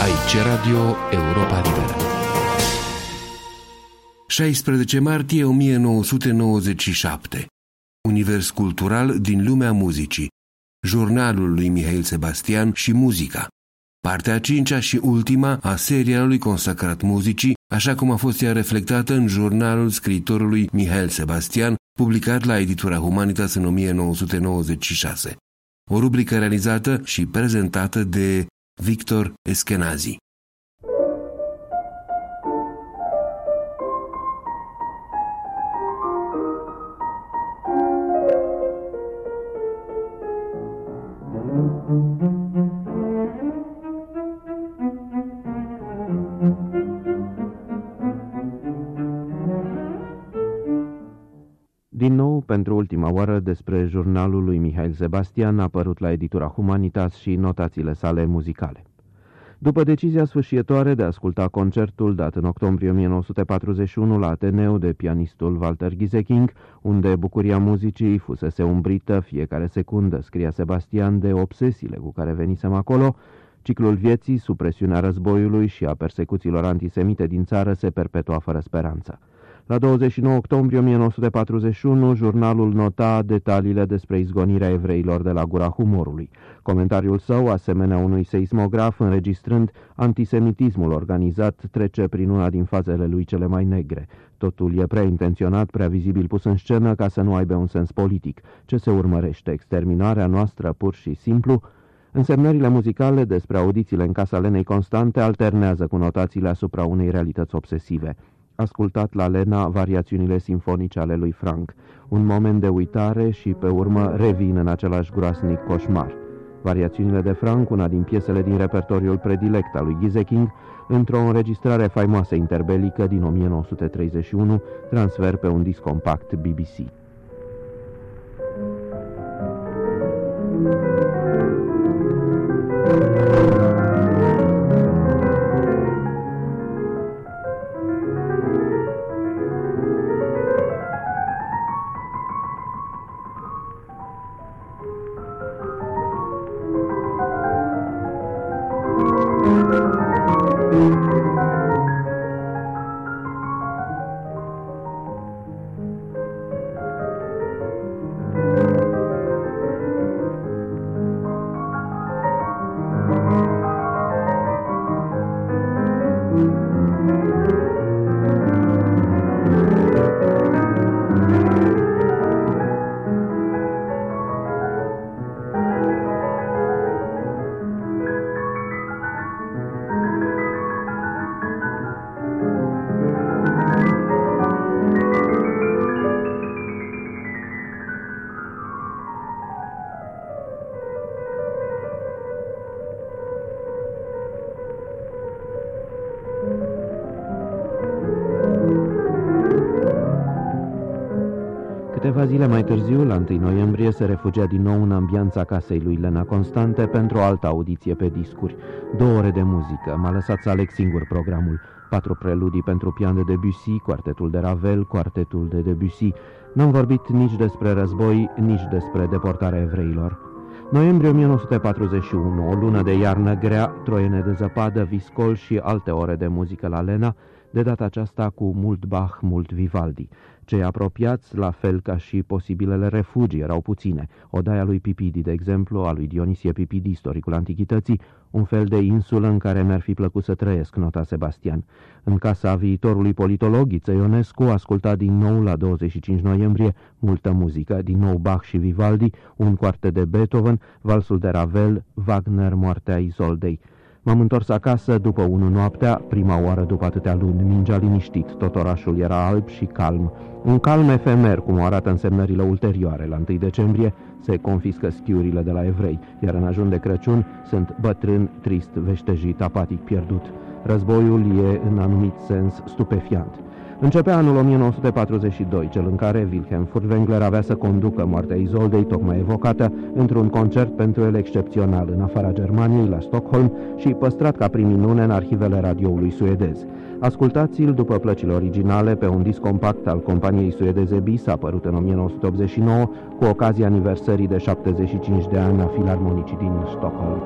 Aici Radio Europa Liberă. 16 martie 1997 Univers cultural din lumea muzicii. Jurnalul lui Mihail Sebastian și muzica. Partea a cincea și ultima a serialului consacrat muzicii, așa cum a fost ea reflectată în jurnalul scriitorului Mihail Sebastian, publicat la editura Humanitas în 1996. O rubrică realizată și prezentată de Victor Eskenazi. Din nou, pentru ultima oară, despre jurnalul lui Mihail Sebastian, apărut la editura Humanitas și notațiile sale muzicale. După decizia sfârșietoare de a asculta concertul dat în octombrie 1941 la Ateneu de pianistul Walter Gieseking, unde bucuria muzicii fusese umbrită fiecare secundă, scria Sebastian, de obsesiile cu care venisem acolo, ciclul vieții, sub presiunea războiului și a persecuțiilor antisemite din țară se perpetua fără speranță. La 29 octombrie 1941, jurnalul nota detaliile despre izgonirea evreilor de la gura humorului. Comentariul său, asemenea unui seismograf înregistrând antisemitismul organizat, trece prin una din fazele lui cele mai negre. Totul e prea intenționat, prea vizibil pus în scenă ca să nu aibă un sens politic. Ce se urmărește? Exterminarea noastră pur și simplu? Însemnările muzicale despre audițiile în casa Lenei Constante alternează cu notațiile asupra unei realități obsesive ascultat la Lena variațiunile simfonice ale lui Frank, un moment de uitare și pe urmă revin în același groasnic coșmar. Variațiunile de Frank, una din piesele din repertoriul predilect al lui Gizeking, într-o înregistrare faimoasă interbelică din 1931, transfer pe un disc compact BBC. Câteva târziu, la 1 noiembrie, se refugia din nou în ambianța casei lui Lena Constante pentru o altă audiție pe discuri. Două ore de muzică, m-a lăsat să aleg singur programul. Patru preludii pentru pian de Debussy, quartetul de Ravel, quartetul de Debussy. N-am vorbit nici despre război, nici despre deportarea evreilor. Noiembrie 1941, o lună de iarnă grea, troiene de zăpadă, viscol și alte ore de muzică la Lena, de data aceasta cu mult Bach, mult Vivaldi. Cei apropiați, la fel ca și posibilele refugii, erau puține. Odaia lui Pipidi, de exemplu, a lui Dionisie Pipidi, istoricul antichității, un fel de insulă în care mi-ar fi plăcut să trăiesc, nota Sebastian. În casa viitorului politolog Iță Ionescu asculta din nou la 25 noiembrie multă muzică, din nou Bach și Vivaldi, un coarte de Beethoven, valsul de Ravel, Wagner, moartea Isoldei. M-am întors acasă după unu noaptea, prima oară după atâtea luni. Mingea liniștit, tot orașul era alb și calm. Un calm efemer, cum arată însemnările ulterioare. La 1 decembrie se confiscă schiurile de la evrei, iar în ajun de Crăciun sunt bătrân, trist, veștejit, apatic, pierdut. Războiul e, în anumit sens, stupefiant. Începea anul 1942, cel în care Wilhelm Furtwängler avea să conducă moartea Izoldei, tocmai evocată, într-un concert pentru el excepțional în afara Germaniei, la Stockholm, și păstrat ca prim minune în arhivele radioului suedez. Ascultați-l după plăcile originale pe un disc compact al companiei suedeze BIS, apărut în 1989, cu ocazia aniversării de 75 de ani a filarmonicii din Stockholm.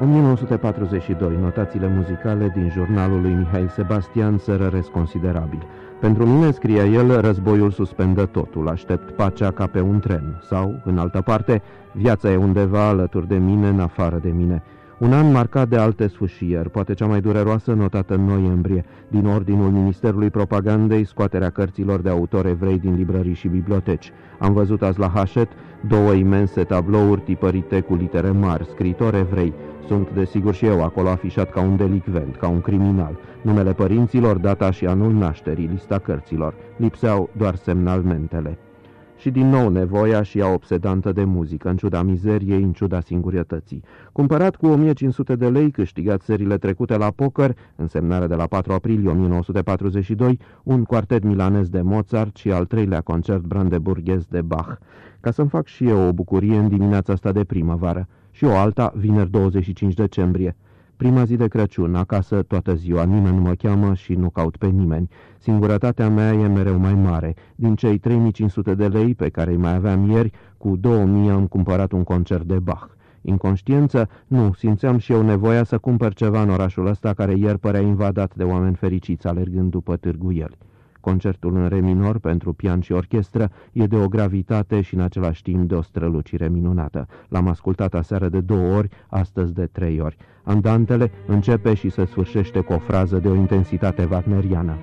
1942. Notațiile muzicale din jurnalul lui Mihail Sebastian se răresc considerabil. Pentru mine, scria el, războiul suspendă totul, aștept pacea ca pe un tren. Sau, în altă parte, viața e undeva alături de mine, în afară de mine. Un an marcat de alte sfâșieri, poate cea mai dureroasă notată în noiembrie, din ordinul Ministerului Propagandei, scoaterea cărților de autor evrei din librării și biblioteci. Am văzut azi la Hașet două imense tablouri tipărite cu litere mari, scritori evrei. Sunt, desigur, și eu acolo afișat ca un delicvent, ca un criminal. Numele părinților, data și anul nașterii, lista cărților. Lipseau doar semnalmentele și din nou nevoia și ea obsedantă de muzică, în ciuda mizeriei, în ciuda singurietății. Cumpărat cu 1500 de lei, câștigat serile trecute la poker, însemnare de la 4 aprilie 1942, un quartet milanez de Mozart și al treilea concert brandeburghez de Bach, ca să-mi fac și eu o bucurie în dimineața asta de primăvară și o alta vineri 25 decembrie. Prima zi de Crăciun, acasă toată ziua, nimeni nu mă cheamă și nu caut pe nimeni. Singurătatea mea e mereu mai mare. Din cei 3500 de lei pe care îi mai aveam ieri, cu 2000 am cumpărat un concert de Bach. Inconștiență? Nu, simțeam și eu nevoia să cumpăr ceva în orașul ăsta care ieri părea invadat de oameni fericiți alergând după târguieli. Concertul în re minor pentru pian și orchestră e de o gravitate și în același timp de o strălucire minunată. L-am ascultat aseară de două ori, astăzi de trei ori. Andantele începe și se sfârșește cu o frază de o intensitate wagneriană.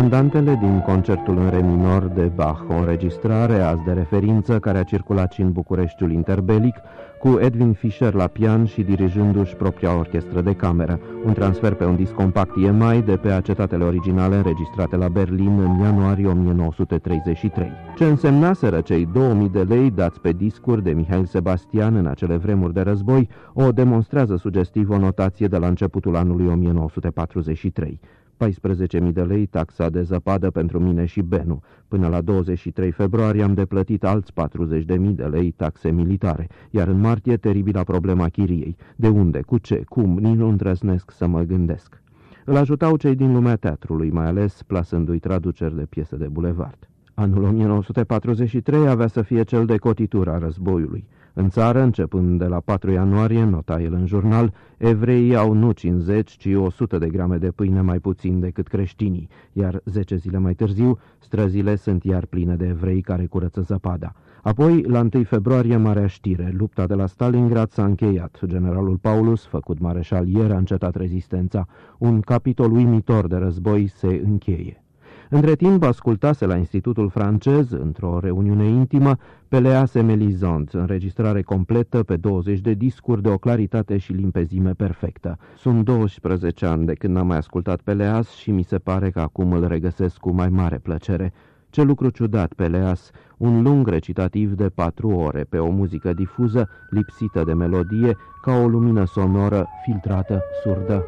Andantele din concertul în re minor de Bach, o înregistrare azi de referință care a circulat și în Bucureștiul interbelic, cu Edwin Fischer la pian și dirijându-și propria orchestră de cameră, un transfer pe un disc compact EMI de pe acetatele originale înregistrate la Berlin în ianuarie 1933. Ce însemnaseră cei 2000 de lei dați pe discuri de Mihail Sebastian în acele vremuri de război, o demonstrează sugestiv o notație de la începutul anului 1943. 14.000 de lei taxa de zăpadă pentru mine și Benu. Până la 23 februarie am deplătit alți 40.000 de lei taxe militare, iar în martie teribila problema chiriei. De unde, cu ce, cum, nici nu îndrăznesc să mă gândesc. Îl ajutau cei din lumea teatrului, mai ales plasându-i traduceri de piese de bulevard. Anul 1943 avea să fie cel de cotitura războiului. În țară, începând de la 4 ianuarie, nota el în jurnal, evreii au nu 50, ci 100 de grame de pâine mai puțin decât creștinii, iar 10 zile mai târziu, străzile sunt iar pline de evrei care curăță zăpada. Apoi, la 1 februarie, marea știre, lupta de la Stalingrad s-a încheiat. Generalul Paulus, făcut mareșal ieri, a încetat rezistența. Un capitol uimitor de război se încheie. Între timp ascultase la Institutul francez, într-o reuniune intimă, Pelease Melisande, înregistrare completă pe 20 de discuri de o claritate și limpezime perfectă. Sunt 12 ani de când n-am mai ascultat Peleas și mi se pare că acum îl regăsesc cu mai mare plăcere. Ce lucru ciudat, Peleas, un lung recitativ de patru ore pe o muzică difuză, lipsită de melodie, ca o lumină sonoră filtrată, surdă.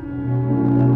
savez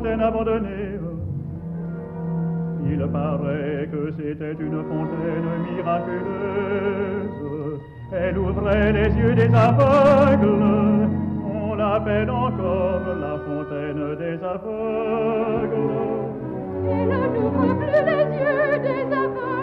fontaine abandonnée. Il paraît que c'était une fontaine miraculeuse. Elle ouvrait les yeux des aveugles. On l'appelle encore la fontaine des aveugles. elle n'ouvre plus les yeux des aveugles.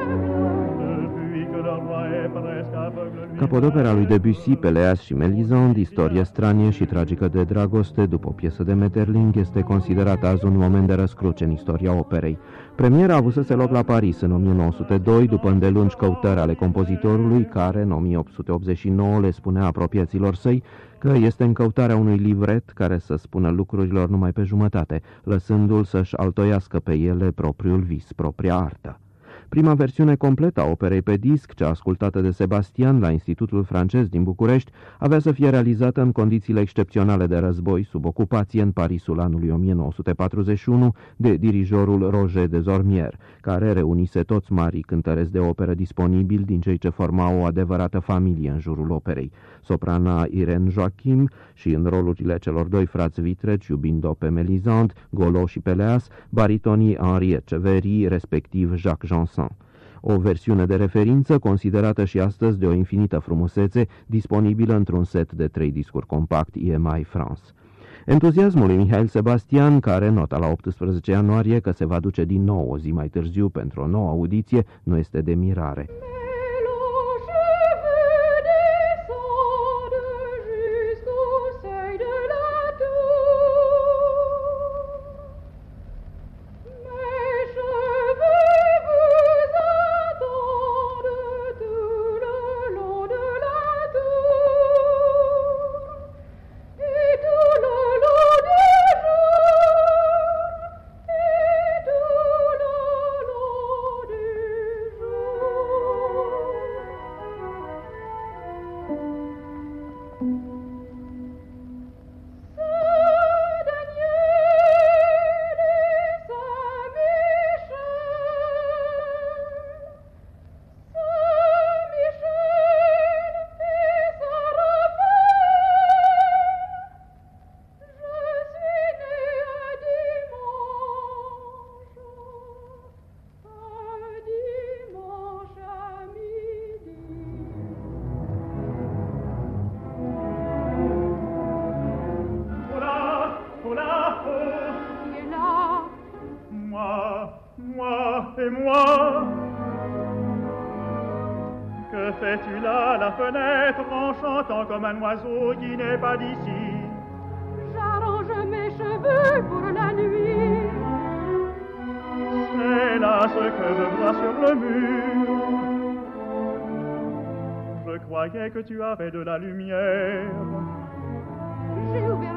Capodopera lui Debussy, Peleas și Melisande, istorie stranie și tragică de dragoste, după o piesă de Metterling, este considerată azi un moment de răscruce în istoria operei. Premiera a avusese loc la Paris în 1902, după îndelungi căutări ale compozitorului, care în 1889 le spunea apropiaților săi că este în căutarea unui livret care să spună lucrurilor numai pe jumătate, lăsându-l să-și altoiască pe ele propriul vis, propria artă. Prima versiune completă a operei pe disc, cea ascultată de Sebastian la Institutul francez din București, avea să fie realizată în condițiile excepționale de război sub ocupație în Parisul anului 1941 de dirijorul Roger de Zormier, care reunise toți marii cântăreți de operă disponibili din cei ce formau o adevărată familie în jurul operei. Soprana Irene Joachim și în rolurile celor doi frați vitreci, iubind-o pe Melisande, Golo și Peleas, baritonii Henri Echeverry, respectiv Jacques Janson. O versiune de referință considerată și astăzi de o infinită frumusețe, disponibilă într-un set de trei discuri compact EMI France. Entuziasmul lui Mihail Sebastian, care nota la 18 ianuarie că se va duce din nou o zi mai târziu pentru o nouă audiție, nu este de mirare. Que fais-tu là la fenêtre en chantant comme un oiseau qui n'est pas d'ici? J'arrange mes cheveux pour la nuit. C'est là ce que je vois sur le mur. Je croyais que tu avais de la lumière. J'ai ouvert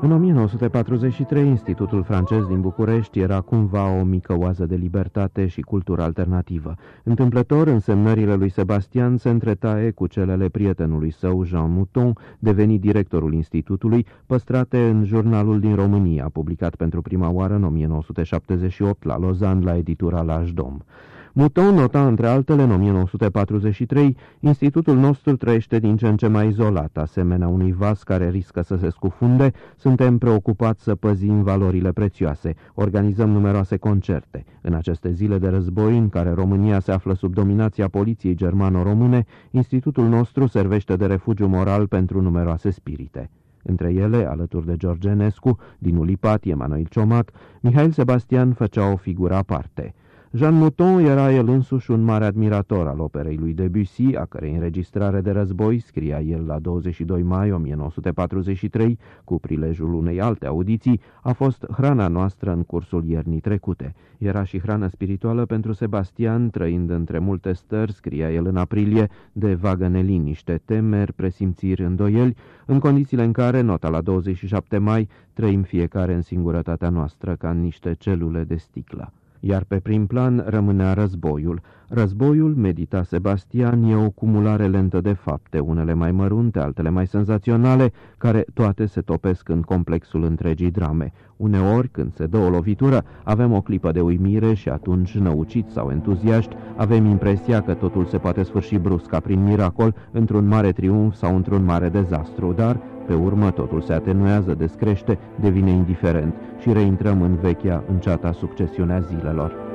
În 1943, Institutul francez din București era cumva o mică oază de libertate și cultură alternativă. Întâmplător, însemnările lui Sebastian se întretaie cu celele prietenului său, Jean Mouton, devenit directorul institutului, păstrate în jurnalul din România, publicat pentru prima oară în 1978 la Lausanne la editura Lajdom. Mouton nota, între altele, în 1943, Institutul nostru trăiește din ce în ce mai izolat, asemenea unui vas care riscă să se scufunde, suntem preocupați să păzim valorile prețioase, organizăm numeroase concerte. În aceste zile de război, în care România se află sub dominația poliției germano-române, Institutul nostru servește de refugiu moral pentru numeroase spirite. Între ele, alături de George Enescu, din Ulipat, Emanuel Ciomac, Mihail Sebastian făcea o figură aparte. Jean Mouton era el însuși un mare admirator al operei lui Debussy, a cărei înregistrare de război, scria el la 22 mai 1943, cu prilejul unei alte audiții, a fost hrana noastră în cursul iernii trecute. Era și hrană spirituală pentru Sebastian, trăind între multe stări, scria el în aprilie, de vagă neliniște, temeri, presimțiri, îndoieli, în condițiile în care, nota la 27 mai, trăim fiecare în singurătatea noastră ca în niște celule de sticlă iar pe prim plan rămânea războiul. Războiul, medita Sebastian, e o cumulare lentă de fapte, unele mai mărunte, altele mai senzaționale, care toate se topesc în complexul întregii drame. Uneori, când se dă o lovitură, avem o clipă de uimire și atunci, năuciți sau entuziaști, avem impresia că totul se poate sfârși brusc ca prin miracol, într-un mare triumf sau într-un mare dezastru, dar pe urmă totul se atenuează, descrește, devine indiferent și reintrăm în vechea, înceata succesiunea zilelor.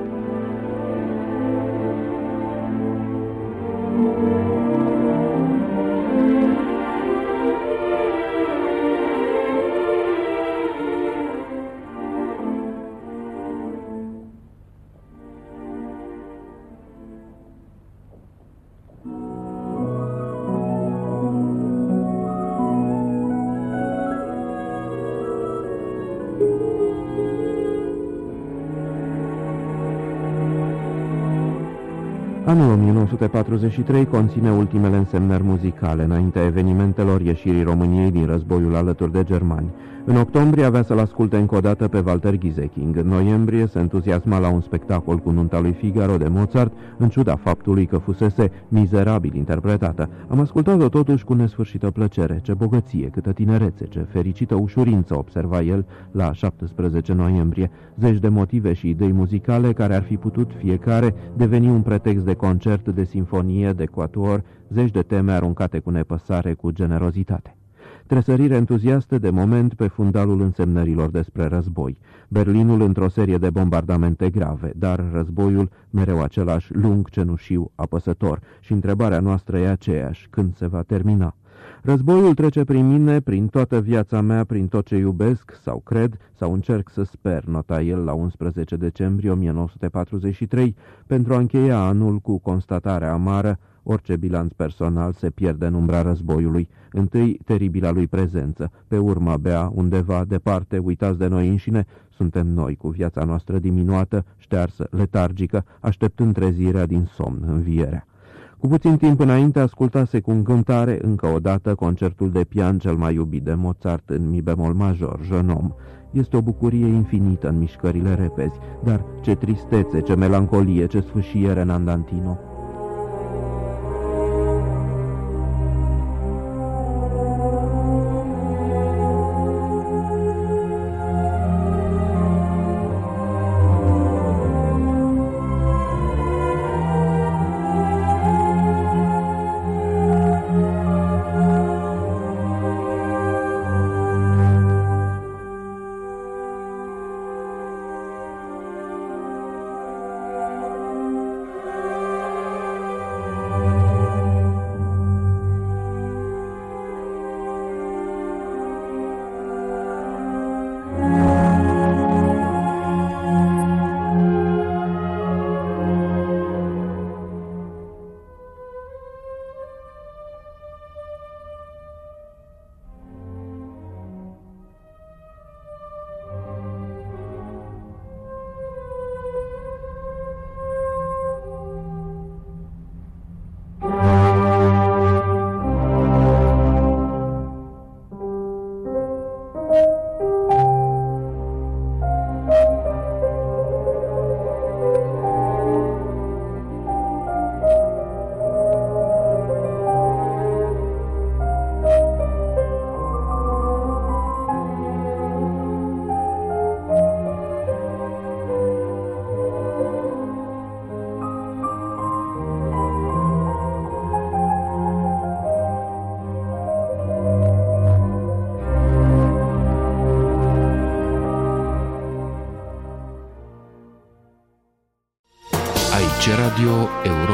Anul 1943 conține ultimele însemnări muzicale înaintea evenimentelor ieșirii României din războiul alături de germani. În octombrie avea să-l asculte încă o dată pe Walter Gieseking. În noiembrie se entuziasma la un spectacol cu nunta lui Figaro de Mozart, în ciuda faptului că fusese mizerabil interpretată. Am ascultat-o totuși cu nesfârșită plăcere. Ce bogăție, câtă tinerețe, ce fericită ușurință, observa el la 17 noiembrie. Zeci de motive și idei muzicale care ar fi putut fiecare deveni un pretext de concert, de sinfonie, de quatuor, zeci de teme aruncate cu nepăsare, cu generozitate tresărire entuziastă de moment pe fundalul însemnărilor despre război. Berlinul într-o serie de bombardamente grave, dar războiul mereu același lung, cenușiu, apăsător și întrebarea noastră e aceeași, când se va termina? Războiul trece prin mine, prin toată viața mea, prin tot ce iubesc sau cred sau încerc să sper, nota el la 11 decembrie 1943, pentru a încheia anul cu constatarea amară Orice bilanț personal se pierde în umbra războiului. Întâi, teribila lui prezență. Pe urmă, abia, undeva, departe, uitați de noi înșine, suntem noi, cu viața noastră diminuată, ștearsă, letargică, așteptând trezirea din somn, învierea. Cu puțin timp înainte ascultase cu încântare încă o dată concertul de pian cel mai iubit de Mozart în mi bemol major, Genom. Este o bucurie infinită în mișcările repezi, dar ce tristețe, ce melancolie, ce sfâșiere în Andantino. Radio Europa.